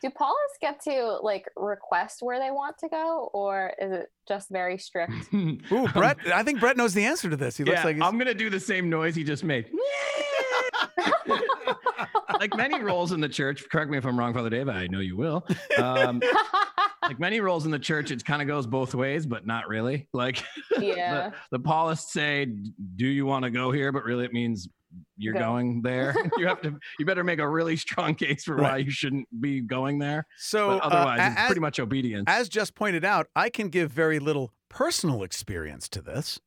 Do Paulists get to like request where they want to go, or is it just very strict? Ooh, Brett. I think Brett knows the answer to this. He looks yeah, like he's, I'm gonna do the same noise he just made. like many roles in the church, correct me if I'm wrong, Father Dave. I know you will. Um, like many roles in the church, it kind of goes both ways, but not really. Like yeah. the, the Paulists say, "Do you want to go here?" But really, it means you're Go. going there. you have to. You better make a really strong case for why you shouldn't be going there. so But otherwise, uh, it's pretty much obedience. as just pointed out, I can give very little personal experience to this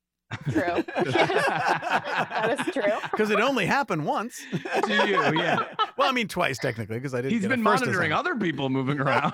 True. that is true. because it only happened once. to you, yeah. well, I mean twice technically because I didn't. He's get a been first monitoring assignment. other people moving around.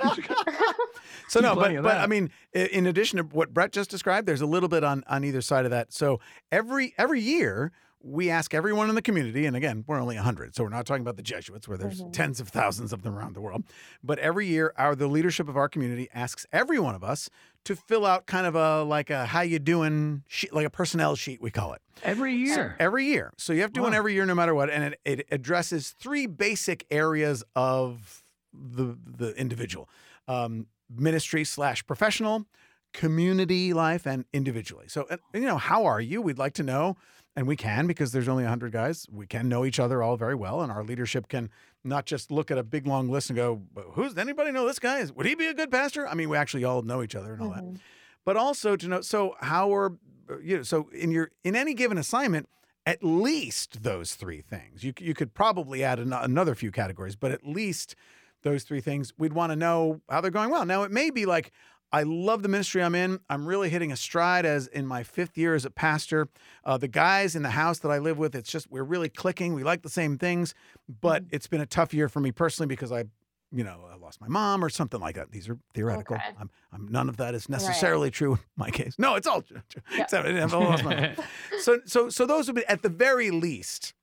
So no, but but. I mean, in addition to what Brett just described, there's a little bit on on either side of that. So every every year we ask everyone in the community, and again, we're only hundred, so we're not talking about the Jesuits where there's Mhm. tens of thousands of them around the world. But every year, our the leadership of our community asks every one of us to fill out kind of a like a how you doing sheet, like a personnel sheet we call it. Every year. Every year. So you have to do one every year no matter what. And it, it addresses three basic areas of the the individual. Um, ministry slash professional, community life, and individually. So you know, how are you? We'd like to know. And we can because there's only 100 guys. We can know each other all very well. And our leadership can not just look at a big long list and go, who's anybody know this guy? Is would he be a good pastor? I mean, we actually all know each other and all that Mhm. but also to know so how are you know so in your in any given assignment at least those three things you, you could probably add an, another few categories but at least those three things we'd want to know how they're going well now it may be like i love the ministry i'm in i'm really hitting a stride as in my fifth year as a pastor uh, the guys in the house that i live with it's just we're really clicking we like the same things but it's been a tough year for me personally because i you know, I lost my mom or something like that. These are theoretical. Okay. I'm, I'm, none of that is necessarily true in my case. No, it's all true. Yeah. Except I didn't have I lost my mom. So, so, so those would be at the very least,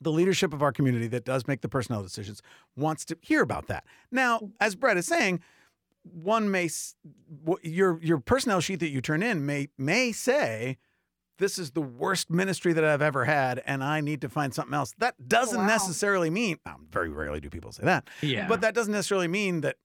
the leadership of our community that does make the personnel decisions wants to hear about that. Now, as Brett is saying, one may your your personnel sheet that you turn in may may say this is the worst ministry that I've ever had and I need to find something else. That doesn't Wow. necessarily mean um, very rarely do people say that. yeah. But that doesn't necessarily mean that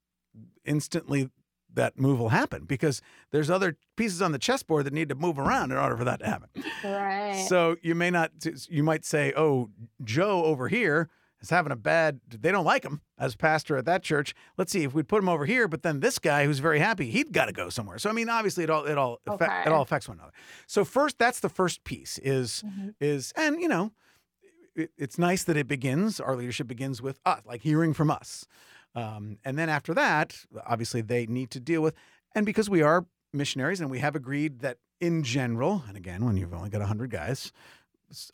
instantly that move will happen because there's other pieces on the chessboard that need to move around in order for that to happen. Right. So you may not, you might say, oh, Joe over here is having a bad, they don't like him as pastor at that church. Let's see if we'd put him over here, but then this guy who's very happy, he'd got to go somewhere. So I mean, obviously it all, it all, affect, it all affects one another. So first, that's the first piece is, Mhm. is, and you know, it, it's nice that it begins, our leadership begins with us, like hearing from us. Um, and then after that, obviously they need to deal with, and because we are missionaries and we have agreed that in general, and again, when you've only got 100 guys,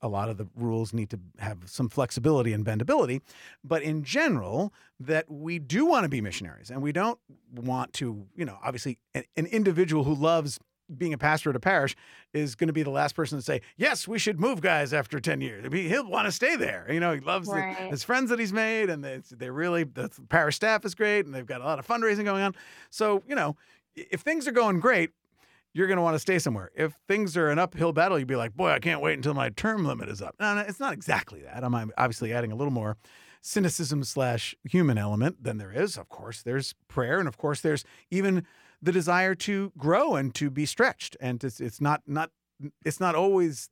a lot of the rules need to have some flexibility and bendability. But in general, that we do want to be missionaries and we don't want to, you know, obviously an, an individual who loves being a pastor at a parish is going to be the last person to say, yes, we should move guys after 10 years. He'll want to stay there. You know, he loves the, his friends that he's made and they, they're really, the parish staff is great and they've got a lot of fundraising going on. So, you know, if things are going great, you're going to want to stay somewhere. If things are an uphill battle, you'd be like, boy, I can't wait until my term limit is up. No, no, it's not exactly that. I'm obviously adding a little more cynicism slash human element than there is. Of course, there's prayer, and of course, there's even the desire to grow and to be stretched. And it's, it's not not it's not always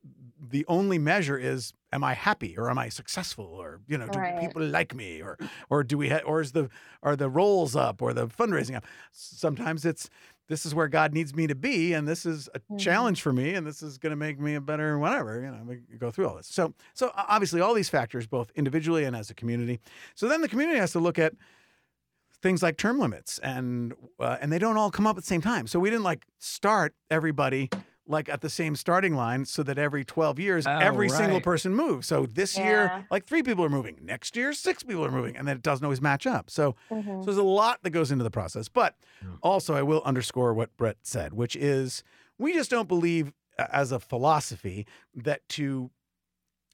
the only measure is am I happy or am I successful or you know do Right. people like me or or do we ha- or is the are the rolls up or the fundraising up? Sometimes it's this is where God needs me to be, and this is a Mhm. challenge for me, and this is going to make me a better whatever. You know, we go through all this. So, so obviously, all these factors, both individually and as a community. So then the community has to look at things like term limits, and uh, and they don't all come up at the same time. So we didn't like start everybody like at the same starting line, so that every twelve years, Oh, every single person moves. So this Yeah. year, like three people are moving. Next year, six people are moving, and then it doesn't always match up. So. Mhm. So there's a lot that goes into the process. But also, I will underscore what Brett said, which is we just don't believe as a philosophy that to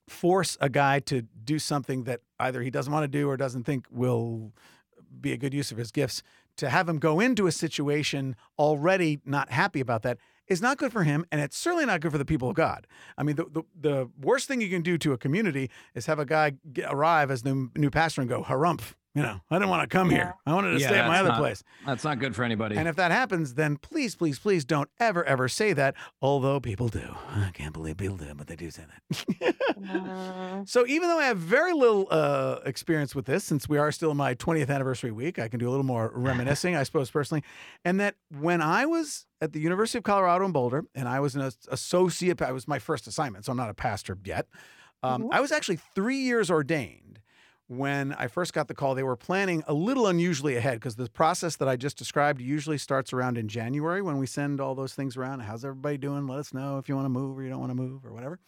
force a guy to do something that either he doesn't want to do or doesn't think will be a good use of his gifts, to have him go into a situation already not happy about that is not good for him, and it's certainly not good for the people of God. I mean, the the, the worst thing you can do to a community is have a guy get, arrive as the new pastor and go harumph. You know, I didn't want to come Yeah. here. I wanted to Yeah, stay at my other not- place. That's not good for anybody. And if that happens, then please, please, please don't ever, ever say that. Although people do. I can't believe people do, but they do say that. Mm, so even though I have very little uh, experience with this, since we are still in my 20th anniversary week, I can do a little more reminiscing, I suppose, personally. And that when I was at the University of Colorado in Boulder, and I was an associate, I was my first assignment, so I'm not a pastor yet. Um, Mhm. I was actually three years ordained when I first got the call. They were planning a little unusually ahead because the process that I just described usually starts around in January when we send all those things around. How's everybody doing? Let us know if you want to move or you don't want to move or whatever.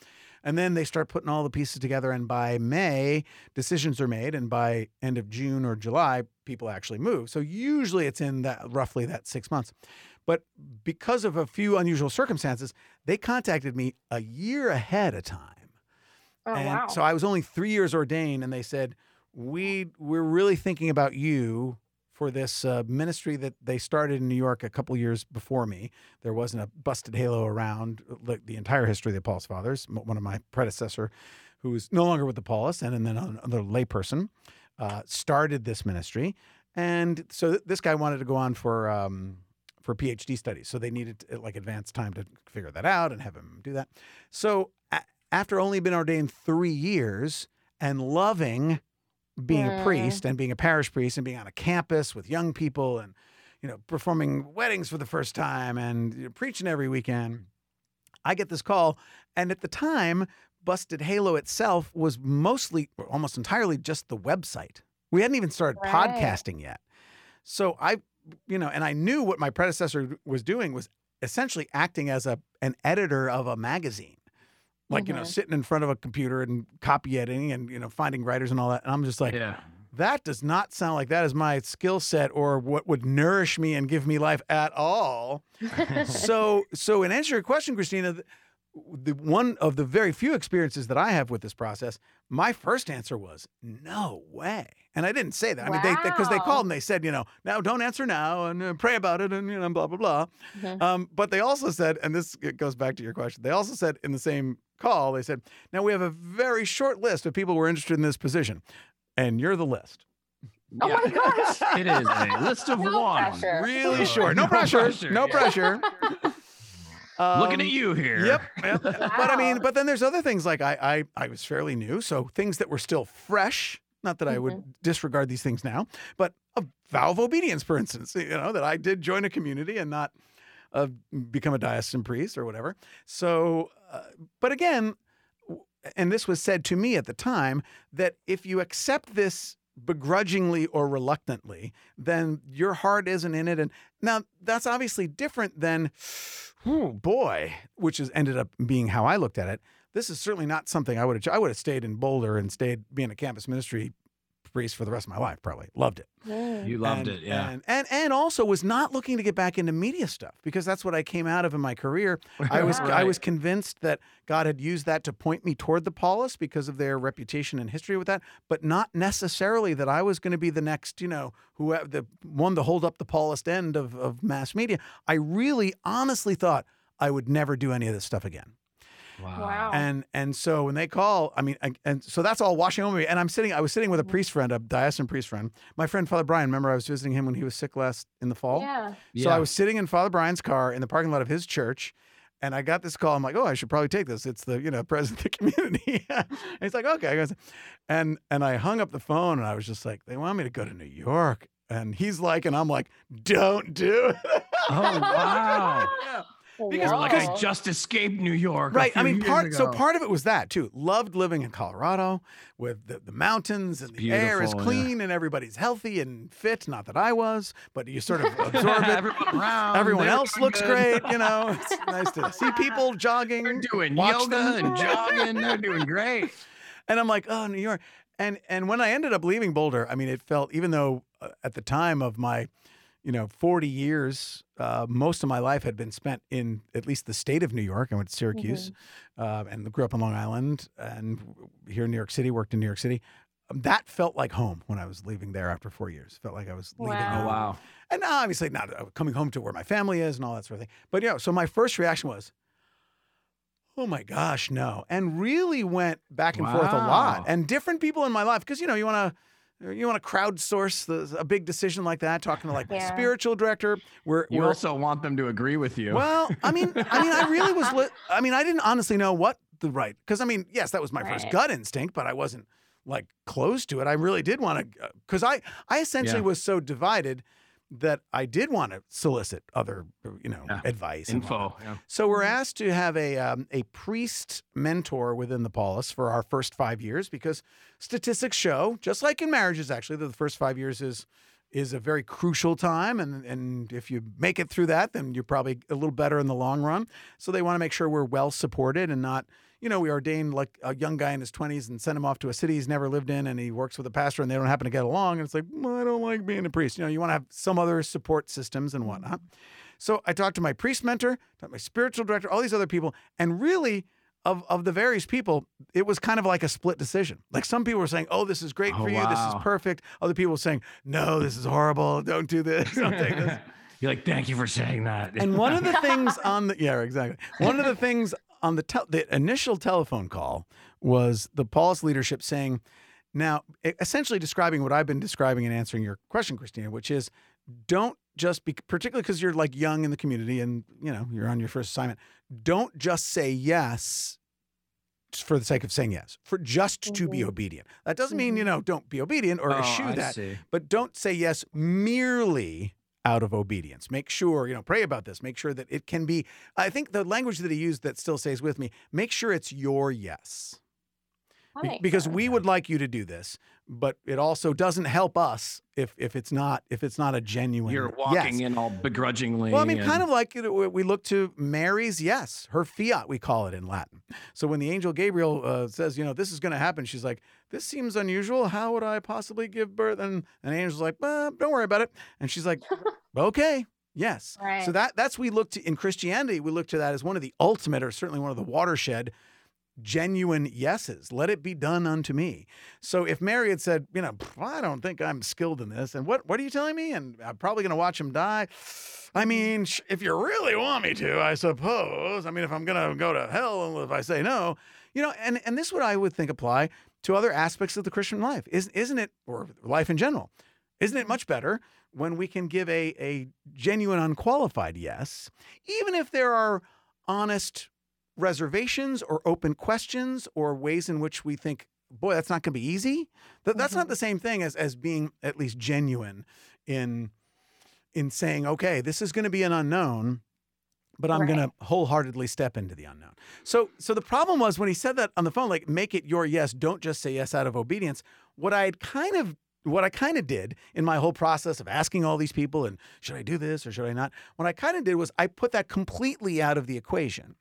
And then they start putting all the pieces together. And by May, decisions are made. And by end of June or July, people actually move. So usually it's in that roughly that six months. But because of a few unusual circumstances, they contacted me a year ahead of time. Oh, and wow. so I was only three years ordained, and they said, "We we're really thinking about you for this uh, ministry that they started in New York a couple years before me. There wasn't a busted halo around like the entire history of the Paulist Fathers. One of my predecessor, who is no longer with the and, and then another layperson, uh, started this ministry, and so th- this guy wanted to go on for." Um, for PhD studies, so they needed uh, like advanced time to figure that out and have him do that. So a- after only been ordained three years and loving being a Mm. priest and being a parish priest and being on a campus with young people and you know performing weddings for the first time and you know, preaching every weekend i get this call and at the time busted halo itself was mostly almost entirely just the website we hadn't even started Right. podcasting yet so i you know and i knew what my predecessor was doing was essentially acting as a an editor of a magazine like you know Mhm. sitting in front of a computer and copy editing and you know finding writers and all that and i'm just like yeah. that does not sound like that is my skill set or what would nourish me and give me life at all so so in answer to your question christina the, the one of the very few experiences that i have with this process my first answer was no way and i didn't say that i mean they because they, Wow. called and they said you know now don't answer now and uh, pray about it and you know blah blah blah Mhm. um, but they also said, and this it goes back to your question, they also said in the same call, they said, now we have a very short list of people who are interested in this position, and you're the list. Oh my gosh. It is a list of No one. pressure. Really short. No, No pressure. pressure, No yeah. pressure. Looking at Um, you here. Yep. yep. But I mean, but then there's other things like I, I I was fairly new, so things that were still fresh. Not that I would disregard these things now, but a vow of obedience, for instance, you know, that I did join a community and not uh, become a diocesan priest or whatever. So, uh, but again, and this was said to me at the time that if you accept this begrudgingly or reluctantly, then your heart isn't in it. And now that's obviously different than, oh boy, which has ended up being how I looked at it. This is certainly not something I would have. I would have stayed in Boulder and stayed being a campus ministry priest for the rest of my life. Probably loved it. You loved And- it. Yeah. And, and and also was not looking to get back into media stuff because that's what I came out of in my career. I was I was convinced that God had used that to point me toward the Paulists because of their reputation and history with that, but not necessarily that I was going to be the next, you know, who the one to hold up the Paulist end of, of mass media. I really honestly thought I would never do any of this stuff again. Wow. And and so when they call, I mean, I- and so that's all washing over me. And I'm sitting, I was sitting with a mm-hmm. priest friend, a diocesan priest friend, my friend Father Brian. Remember, I was visiting him when he was sick last in the fall. yeah. So I was sitting in Father Brian's car in the parking lot of his church, and I got this call. I'm like, oh, I should probably take this. It's the you know president of the community. and he's like, okay. And and I hung up the phone, and I was just like, they want me to go to New York, and he's like, and I'm like, don't do it. Oh wow. Yeah. Because like I just escaped New York. a Right. I mean, years part so part of it was that too. Loved living in Colorado with the, the mountains and the air is beautiful, yeah. clean and everybody's healthy and fit. Not that I was, but you sort of absorb it. Everyone around. Everyone else looks good. great, you know. It's nice to see people jogging. They're doing yoga them. and jogging. They're doing great. And I'm like, oh, New York. And and when I ended up leaving Boulder, I mean, it felt even though uh, at the time of my, you know, 40 years, uh, most of my life had been spent in at least the state of New York. I went to Syracuse, uh, and grew up in Long Island, and here in New York City, worked in New York City. Um, That felt like home when I was leaving there after four years. Felt like I was leaving Wow. Oh home. wow. And now, obviously, not uh, coming home to where my family is and all that sort of thing. But yeah, so my first reaction was, oh my gosh, no. And really went back and forth a lot. And different people in my life, because, you know, you want to, Uh, you want to crowdsource the, a big decision like that, talking to like the Yeah. spiritual director. We're, You we're also want them to agree with you. well, I mean, I mean, I really was. Li- I mean, I didn't honestly know what the right because I mean, yes, that was my first gut instinct, but I wasn't like close to it. I really did want to uh, because I I essentially Yeah. was so divided that I did want to solicit other you know Yeah. advice and. Info. Yeah. So we're Mhm. asked to have a um, a priest mentor within the Paulists for our first five years because statistics show, just like in marriages, actually, that the first five years is is a very crucial time, and and if you make it through that, then you're probably a little better in the long run. So they want to make sure we're well supported and not. You know, we ordain like a young guy in his 20s and send him off to a city he's never lived in, and he works with a pastor, and they don't happen to get along. And it's like, well, I don't like being a priest. You know, you want to have some other support systems and mm-hmm. whatnot. So I talked to my priest mentor, talked to my spiritual director, all these other people, and really, of of the various people, it was kind of like a split decision. Like some people were saying, "Oh, this is great Oh, for you. This is perfect." Other people were saying, "No, this is horrible. Don't do this. Don't take this." You're like, thank you for saying that. And one of the things on the yeah, exactly. One of the things on the tel- the initial telephone call was the Paulist leadership saying, now essentially describing what I've been describing and answering your question, Christina, which is don't just be particularly because you're like young in the community and you know you're on your first assignment. Don't just say yes for the sake of saying yes, for just to be Mhm. obedient. That doesn't mean you know don't be obedient or Oh, eschew I that see. but don't say yes merely out of obedience. Make sure, you know, pray about this. Make sure that it can be, I think the language that he used that still stays with me, make sure it's your yes. That Be- because sense. we would like you to do this, but it also doesn't help us if if it's not if it's not a genuine You're walking yes. in all begrudgingly. Well, I mean, and- kind of like you know, we we look to Mary's yes, her fiat, we call it in Latin. So when the angel Gabriel uh, says, you know, this is going to happen, she's like, this seems unusual. How would I possibly give birth? And, and the angel's like, well, don't worry about it. And she's like, okay, yes. Right. So that that's we look to in Christianity, we look to that as one of the ultimate, or certainly one of the watershed genuine yeses. Let it be done unto me. So if Mary had said, you know, I don't think I'm skilled in this, and what what are you telling me? And I'm probably going to watch him die. I mean, if you really want me to, I suppose. I mean, if I'm going to go to hell, if I say no, you know, and and this would I would think apply to other aspects of the Christian life, is isn't it, or life in general? Isn't it mm-hmm. much better when we can give a a genuine, unqualified yes, even if there are honest reservations or open questions or ways in which we think, boy, that's not going to be easy. That, that's not Mhm. the same thing as as being at least genuine in in saying, okay, this is going to be an unknown, but I'm going to wholeheartedly step into the unknown. So so the problem was when he said that on the phone, like make it your yes, don't just say yes out of obedience. What I had kind of what I kind of did in my whole process of asking all these people and should I do this or should I not? What I kind of did was I put that completely out of the equation.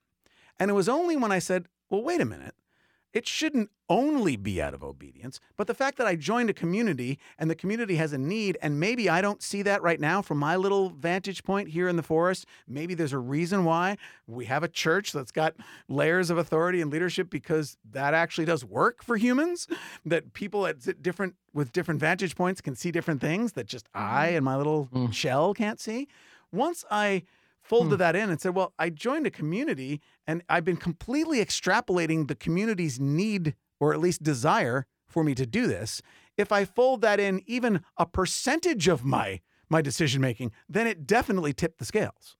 And it was only when I said, well, wait a minute. It shouldn't only be out of obedience, but the fact that I joined a community and the community has a need, and maybe I don't see that right now from my little vantage point here in the forest. Maybe there's a reason why we have a church that's got layers of authority and leadership because that actually does work for humans. That people at different with different vantage points can see different things that just I and my little Mm. shell can't see. Once I folded Hmm. that in and said, well, I joined a community and I've been completely extrapolating the community's need or at least desire for me to do this. If I fold that in even a percentage of my my decision making, then it definitely tipped the scales.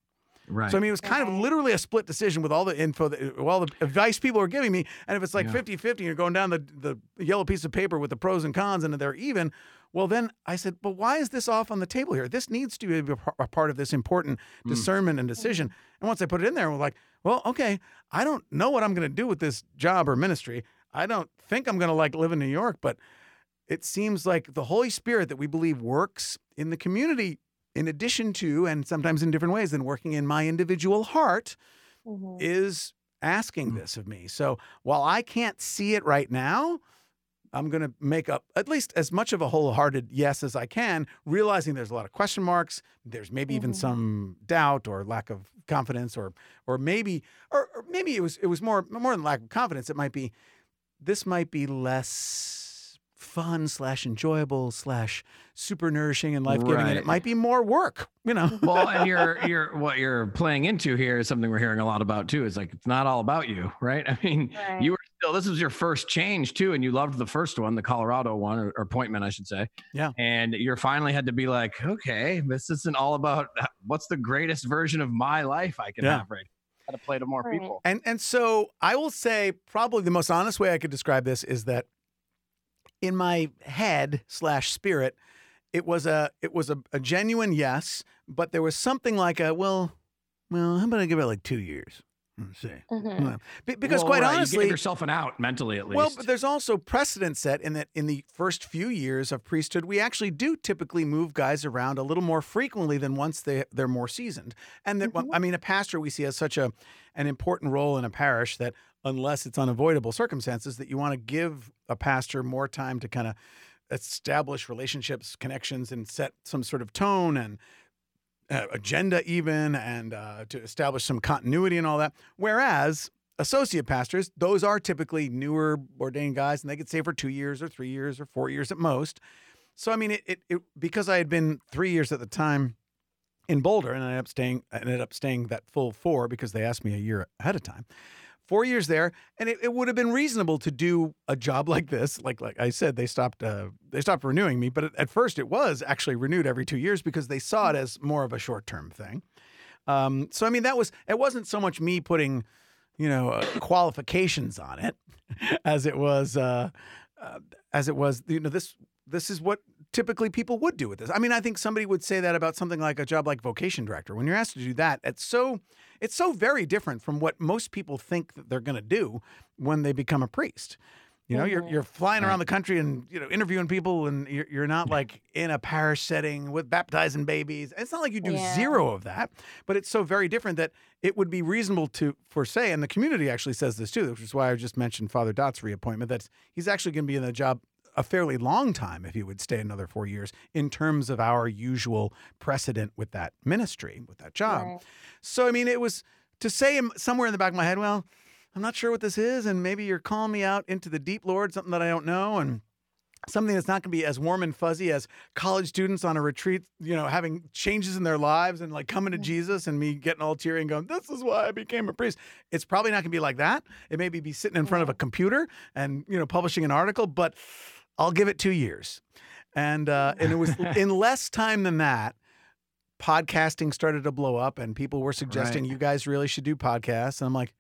right. So I mean, it was kind of literally a split decision with all the info, that, all the advice people are giving me. And if it's like Yeah. 50-50, you're going down the, the yellow piece of paper with the pros and cons and they're even. Well, then I said, but why is this off on the table here? This needs to be a part of this important Mm. discernment and decision. And once I put it in there, we're like, well, okay, I don't know what I'm going to do with this job or ministry. I don't think I'm going to like live in New York, but it seems like the Holy Spirit that we believe works in the community in addition to, and sometimes in different ways than working in my individual heart, Mhm. is asking Mm. this of me. So while I can't see it right now, I'm going to make up at least as much of a wholehearted yes as I can, realizing there's a lot of question marks. There's maybe even Mhm. some doubt or lack of confidence, or or maybe or, or maybe it was it was more more than lack of confidence. It might be this might be less fun slash enjoyable slash super nourishing and life giving, and it might be more work. You know. well, and you're you're what you're playing into here is something we're hearing a lot about too. Is like it's not all about you, right? I mean, Right. you were still, this was your first change too, and you loved the first one, the Colorado one, or, or appointment, I should say. Yeah. And you're finally had to be like, okay, this isn't all about what's the greatest version of my life I can Yeah. have right. how to play to more Right. people. And and so I will say probably the most honest way I could describe this is that in my head slash spirit, it was a it was a, a genuine yes, but there was something like a well, well, how about I give it like two years? Let's see. Mhm. Well, be- Because Well, quite right, you honestly, gave yourself an out mentally at least. well, but there's also precedent set in that in the first few years of priesthood, we actually do typically move guys around a little more frequently than once they they're more seasoned. And that I mean, a pastor we see has such a an important role in a parish that unless it's unavoidable circumstances, that you want to give a pastor more time to kind of establish relationships, connections, and set some sort of tone and uh, agenda even and uh, to establish some continuity and all that. Whereas associate pastors, those are typically newer ordained guys and they could stay for two years or three years or four years at most. So, I mean, it, it, it because I had been three years at the time in Boulder and I ended up staying, I ended up staying that full four because they asked me a year ahead of time. Four years there, and it, it would have been reasonable to do a job like this. Like like I said, they stopped uh, they stopped renewing me, but at, first it was actually renewed every two years because they saw it as more of a short term thing. Um, so I mean, that was it wasn't so much me putting, you know, uh, qualifications on it, as it was, uh, uh, as it was. You know, this this is what typically people would do with this. I mean, I think somebody would say that about something like a job like vocation director. When you're asked to do that, it's so it's so very different from what most people think that they're going to do when they become a priest. You know, you're Mhm. you're flying around the country and you know interviewing people, and you're, you're not like in a parish setting with baptizing babies. It's not like you do Yeah. zero of that, but it's so very different that it would be reasonable to for say, and the community actually says this too, which is why I just mentioned Father Dot's reappointment. That he's actually going to be in the job a fairly long time if he would stay another four years in terms of our usual precedent with that ministry, with that job. Right. So, I mean, it was to say somewhere in the back of my head, well, I'm not sure what this is. And maybe you're calling me out into the deep, Lord, something that I don't know. And something that's not going to be as warm and fuzzy as college students on a retreat, you know, having changes in their lives and like coming to mm. Jesus and me getting all teary and going, this is why I became a priest. It's probably not going to be like that. It may be be sitting in front of a computer and, you know, publishing an article, but I'll give it two years. And, uh, and it was in less time than that, podcasting started to blow up and people were suggesting Right. you guys really should do podcasts. And I'm like,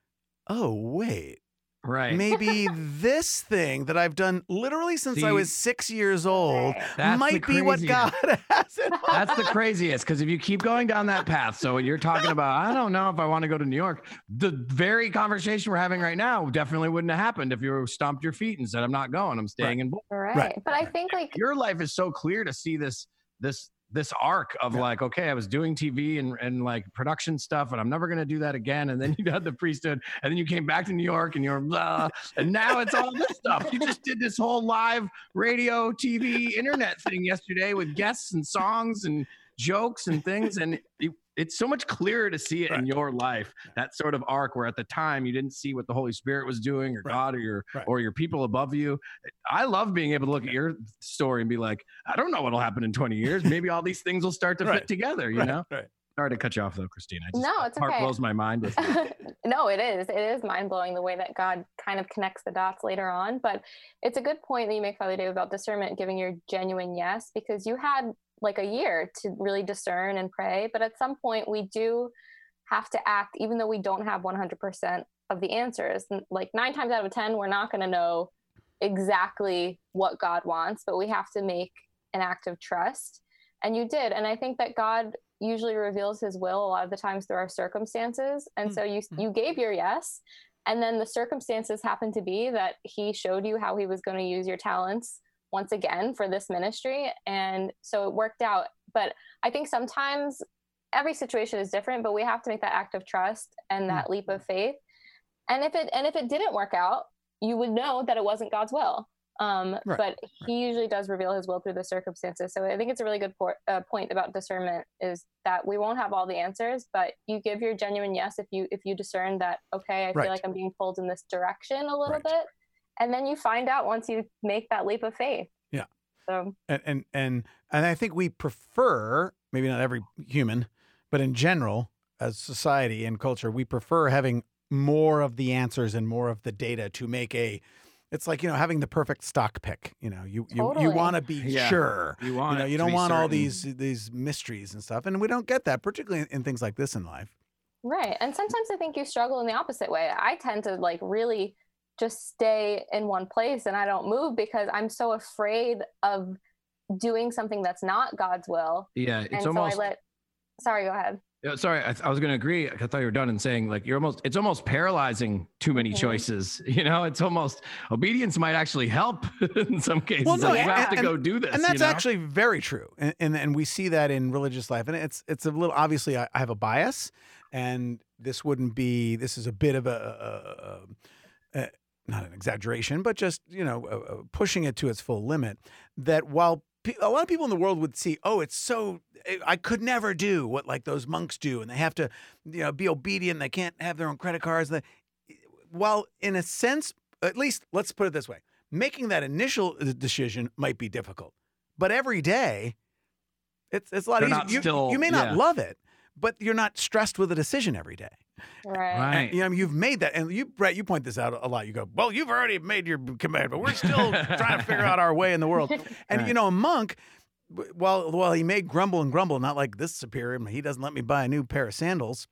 oh, wait, right. maybe this thing that I've done literally since I was six years old That's might be what. God has in mind. That's the craziest because if you keep going down that path, so when you're talking about, I don't know if I want to go to New York, the very conversation we're having right now definitely wouldn't have happened if you stomped your feet and said, I'm not going, I'm staying in. Boulder." Right. But I think like Your life is so clear to see this, this, this arc of Yeah. like, okay, I was doing TV and, and like production stuff, and I'm never gonna do that again. And then you had the priesthood, and then you came back to New York, and you're blah, and now it's all this stuff. You just did this whole live radio, TV, internet thing yesterday with guests and songs and jokes and things, and it, it's so much clearer to see it in your life. That sort of arc where at the time you didn't see what the Holy Spirit was doing, or Right. God, or your Right. or your people above you. I love being able to look at your story and be like, I don't know what'll happen in 20 years. Maybe all these things will start to Right. fit together, you Right, know? right. Sorry to cut you off though, Christina. I just, No, it's heart okay. blows my mind with no, it is. It is mind blowing the way that God kind of connects the dots later on. But it's a good point that you make, Father Dave, about discernment, giving your genuine yes, because you had like a year to really discern and pray. But at some point, we do have to act, even though we don't have 100% of the answers. Like nine times out of 10, we're not going to know exactly what God wants, but we have to make an act of trust. And you did. And I think that God usually reveals his will a lot of the times through our circumstances. And Mm, so you mm. you gave your yes. And then the circumstances happened to be that he showed you how he was going to use your talents once again for this ministry. And so it worked out. But I think sometimes every situation is different, but we have to make that act of trust and that leap of faith. And if it and if it didn't work out, you would know that it wasn't God's will. Um, Right, But he usually does reveal his will through the circumstances. So I think it's a really good por- uh, point about discernment is that we won't have all the answers, but you give your genuine yes if you if you discern that okay, I Right. feel like I'm being pulled in this direction a little Right. bit, and then you find out once you make that leap of faith. Yeah. So and and and and I think we prefer maybe not every human, but in general, as society and culture, we prefer having more of the answers and more of the data to make a it's like you know having the perfect stock pick you know you you, you want to be Yeah. sure You you want know you don't be want all these these mysteries and stuff and we don't get that particularly in, in things like this in life Right. And sometimes I think you struggle in the opposite way. I tend to like really just stay in one place and I don't move because I'm so afraid of doing something that's not God's will. Yeah, and it's so almost. I let sorry, go ahead. Yeah, sorry, I, I was going to agree. I thought you were done in saying like you're almost. It's almost paralyzing. Too many Mhm. choices. You know, it's almost obedience might actually help in some cases. Well, no, Like, you and- have to and- go do this. and you that's know? actually very true and, and and we see that in religious life and it's it's a little obviously i, I have a bias and this wouldn't be this is a bit of a, a, a, a not an exaggeration but just you know uh, uh, pushing it to its full limit that while pe- a lot of people in the world would see oh it's so i could never do what like those monks do and they have to you know be obedient they can't have their own credit cards they, while in a sense at least let's put it this way making that initial uh, decision might be difficult but every day it's it's a lot They're easier you, still- you may not yeah. love it but you're not stressed with a decision every day Right. Right. and, you know you've made that and you Brett you point this out a lot you go well you've already made your command but we're still trying to figure out our way in the world and you know a monk w- while while he may grumble and grumble not like this superior he doesn't let me buy a new pair of sandals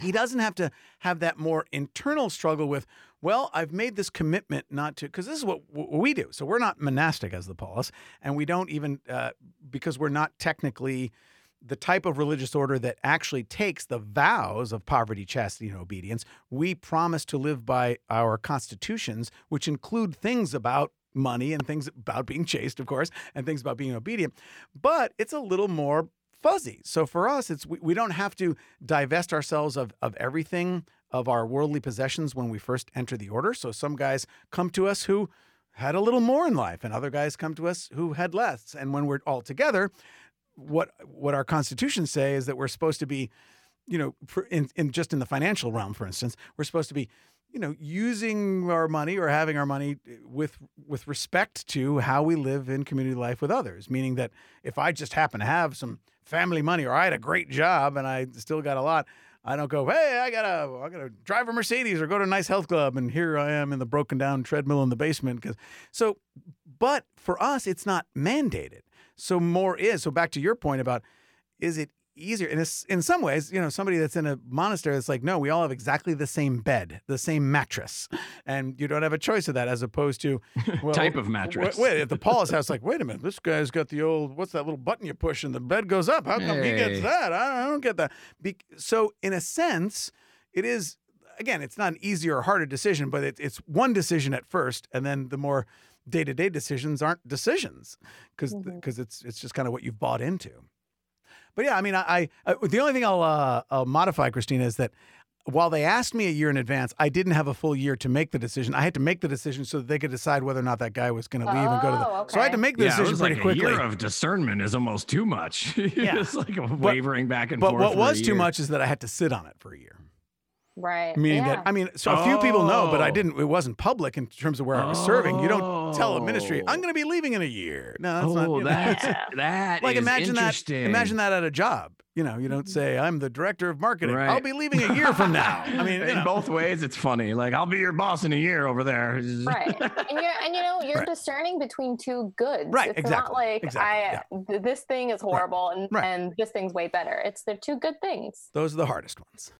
he doesn't have to have that more internal struggle with well i've made this commitment not to because this is what, what we do so we're not monastic as the paulists and we don't even uh, because we're not technically the type of religious order that actually takes the vows of poverty chastity and obedience we promise to live by our constitutions which include things about money and things about being chaste of course and things about being obedient but it's a little more fuzzy. So for us, it's we, we don't have to divest ourselves of of everything of our worldly possessions when we first enter the order. So some guys come to us who had a little more in life, and other guys come to us who had less. And when we're all together, what what our constitutions say is that we're supposed to be, you know, in, in just in the financial realm, for instance, we're supposed to be you know using our money or having our money eh, with with respect to how we live in community life with others. Meaning that if i just happen to have some family money or i had a great job and i still got a lot i don't go hey i gotta i gotta drive a mercedes or go to a nice health club and here i am in the broken down treadmill in the basement because so but for us it's not mandated so more is so back to your point about is it easier and it's, in some ways you know somebody that's in a monastery it's like no we all have exactly the same bed the same mattress and you don't have a choice of that as opposed to well, Type of mattress. wait, at the paulist house like wait a minute this guy's got the old what's that little button you push and the bed goes up? How come he gets that? I, I don't get that. Be- so in a sense it is again it's not an easier or harder decision but it, it's one decision at first and then the more day-to-day decisions aren't decisions because Mhm. it's it's just kind of what you've bought into but yeah, I mean, I, I the only thing I'll, uh, I'll modify, Christina, is that while they asked me a year in advance, I didn't have a full year to make the decision. I had to make the decision so that they could decide whether or not that guy was going to leave and go to the. Oh, So I had to make the yeah, it decision was pretty like quickly. a year of discernment is almost too much. Yeah. it's like a wavering back and but forth. what for a was too much is that I had to sit on it for a year. Right. Meaning yeah. that I mean, so a few people know, but I Oh. didn't. It wasn't public in terms of where I was serving. You don't tell a ministry, Oh. "I'm going to be leaving in a year." No, that's not. Oh, you know, that's Yeah. that. like is imagine that. Imagine that at a job. You know, you don't say, "I'm the director of marketing." Right. I'll be leaving a year from now. I mean, in know. both ways, it's funny. Like I'll be your boss in a year over there. right and you're and you know you're Right. discerning between two goods Right, it's exactly, not like exactly, i th- this thing is horrible and right. and this thing's way better it's they're two good things Those are the hardest ones.